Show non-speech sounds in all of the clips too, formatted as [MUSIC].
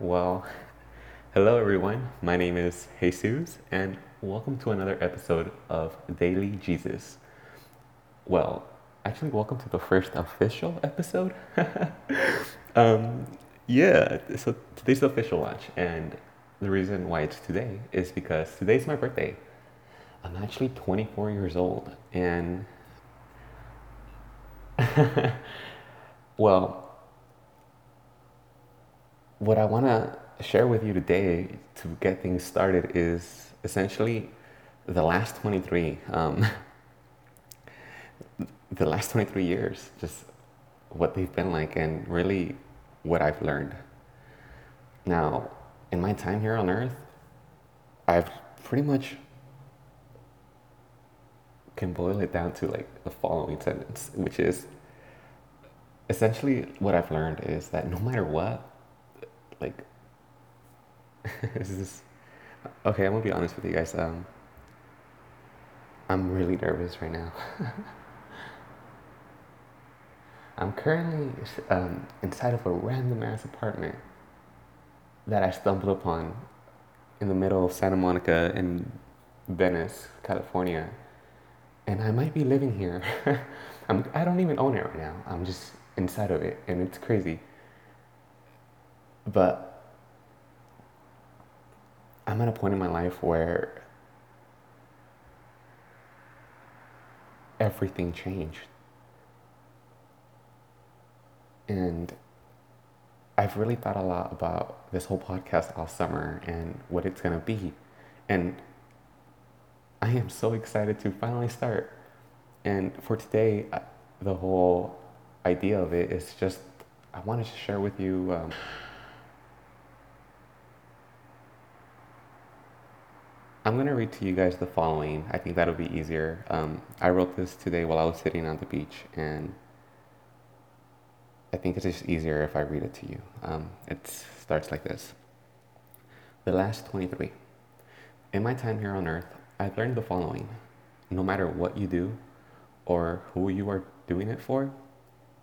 Well, hello everyone. My name is Jesus, and welcome to another episode of Daily Jesus. Well, actually, welcome to the first official episode. [LAUGHS] um, yeah, so today's the official launch, and the reason why it's today is because today's my birthday. I'm actually 24 years old, and [LAUGHS] well, what I want to share with you today to get things started is essentially the last 23, um, [LAUGHS] the last 23 years, just what they've been like, and really what I've learned. Now, in my time here on Earth, I've pretty much can boil it down to like the following sentence, which is essentially what I've learned is that no matter what, like [LAUGHS] this is okay i'm gonna be honest with you guys um i'm really nervous right now. [LAUGHS] I'm currently um, inside of a random ass apartment that i stumbled upon in the middle of santa monica in venice california. And i might be living here. [LAUGHS] I'm, i don't even own it right now. I'm just inside of it and it's crazy but I'm at a point in my life where everything changed. And I've really thought a lot about this whole podcast all summer and what it's going to be. And I am so excited to finally start. And for today, uh, the whole idea of it is just I wanted to share with you. Um, I'm going to read to you guys the following. I think that'll be easier. Um, I wrote this today while I was sitting on the beach, and I think it's just easier if I read it to you. Um, it starts like this The last 23. In my time here on earth, I've learned the following no matter what you do or who you are doing it for,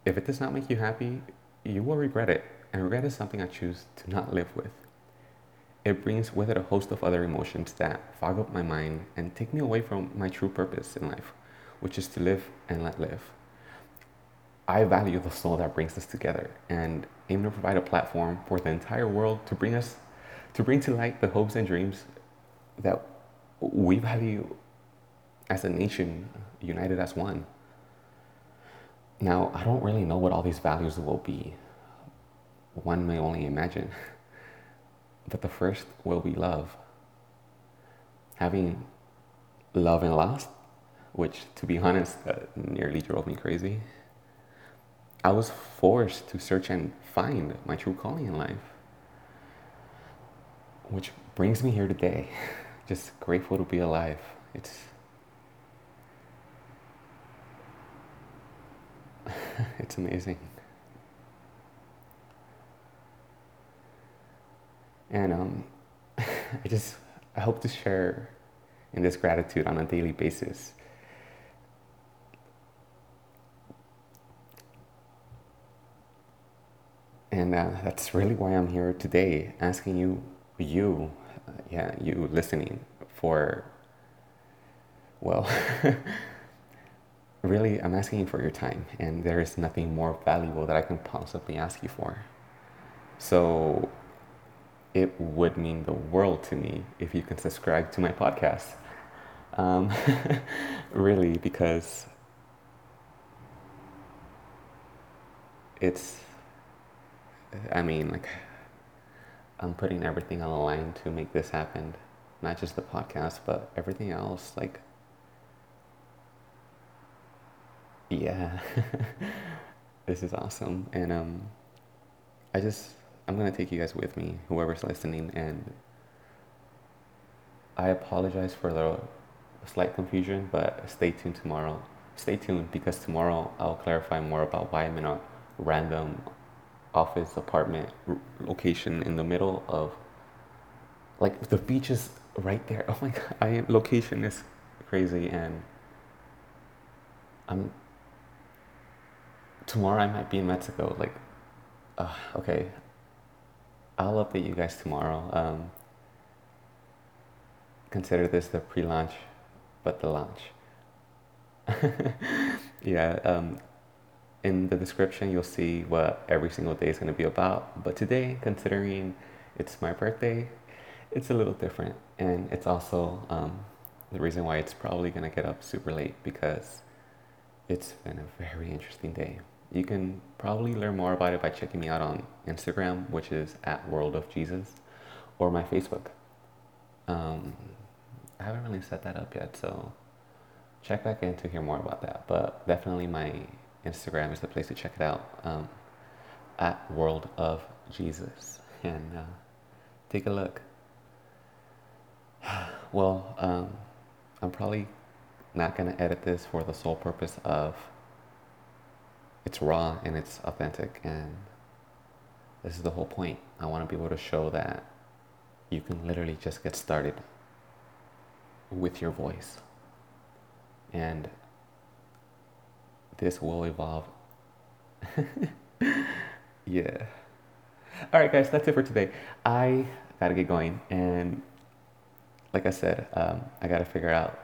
if it does not make you happy, you will regret it, and regret is something I choose to not live with. It brings with it a host of other emotions that fog up my mind and take me away from my true purpose in life, which is to live and let live. I value the soul that brings us together and aim to provide a platform for the entire world to bring us to bring to light the hopes and dreams that we value as a nation united as one. Now, I don't really know what all these values will be. One may only imagine. [LAUGHS] But the first will be love. Having love and lust, which, to be honest, uh, nearly drove me crazy. I was forced to search and find my true calling in life. Which brings me here today. [LAUGHS] Just grateful to be alive. It's [LAUGHS] it's amazing. And um, [LAUGHS] I just I hope to share in this gratitude on a daily basis. And uh, that's really why I'm here today, asking you, you, uh, yeah, you listening for, well, [LAUGHS] really, I'm asking you for your time, and there is nothing more valuable that I can possibly ask you for. So it would mean the world to me if you can subscribe to my podcast. Um, [LAUGHS] really, because it's, I mean, like, I'm putting everything on the line to make this happen. Not just the podcast, but everything else. Like, yeah, [LAUGHS] this is awesome. And um, I just, I'm gonna take you guys with me, whoever's listening, and I apologize for the slight confusion, but stay tuned tomorrow. Stay tuned because tomorrow I'll clarify more about why I'm in a random office apartment r- location in the middle of like the beach is right there. [LAUGHS] Oh my god, I am location is crazy and I'm tomorrow I might be in Mexico. Like, uh, okay, I'll update you guys tomorrow. Um, consider this the pre-launch, but the launch. [LAUGHS] yeah. Um, in the description, you'll see what every single day is going to be about. But today, considering it's my birthday, it's a little different, and it's also um, the reason why it's probably going to get up super late because it's been a very interesting day. You can probably learn more about it by checking me out on Instagram, which is at World of Jesus, or my Facebook. Um, I haven't really set that up yet, so check back in to hear more about that. But definitely my Instagram is the place to check it out um, at World of Jesus [LAUGHS] and uh, take a look. [SIGHS] Well, um, I'm probably not going to edit this for the sole purpose of it's raw and it's authentic and this is the whole point. I want to be able to show that you can literally just get started with your voice. And this will evolve. [LAUGHS] yeah. All right, guys, that's it for today. I got to get going. And like I said, um, I got to figure out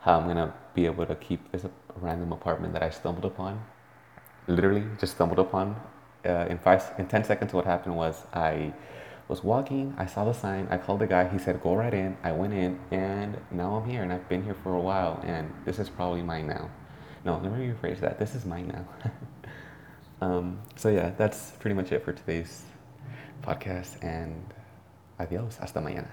how I'm going to be able to keep this random apartment that I stumbled upon. Literally just stumbled upon. Uh, in five, in 10 seconds, what happened was I was walking, I saw the sign, I called the guy, he said, go right in. I went in, and now I'm here, and I've been here for a while, and this is probably mine now. No, let me rephrase that. This is mine now. [LAUGHS] um, so, yeah, that's pretty much it for today's podcast, and adios. Hasta mañana.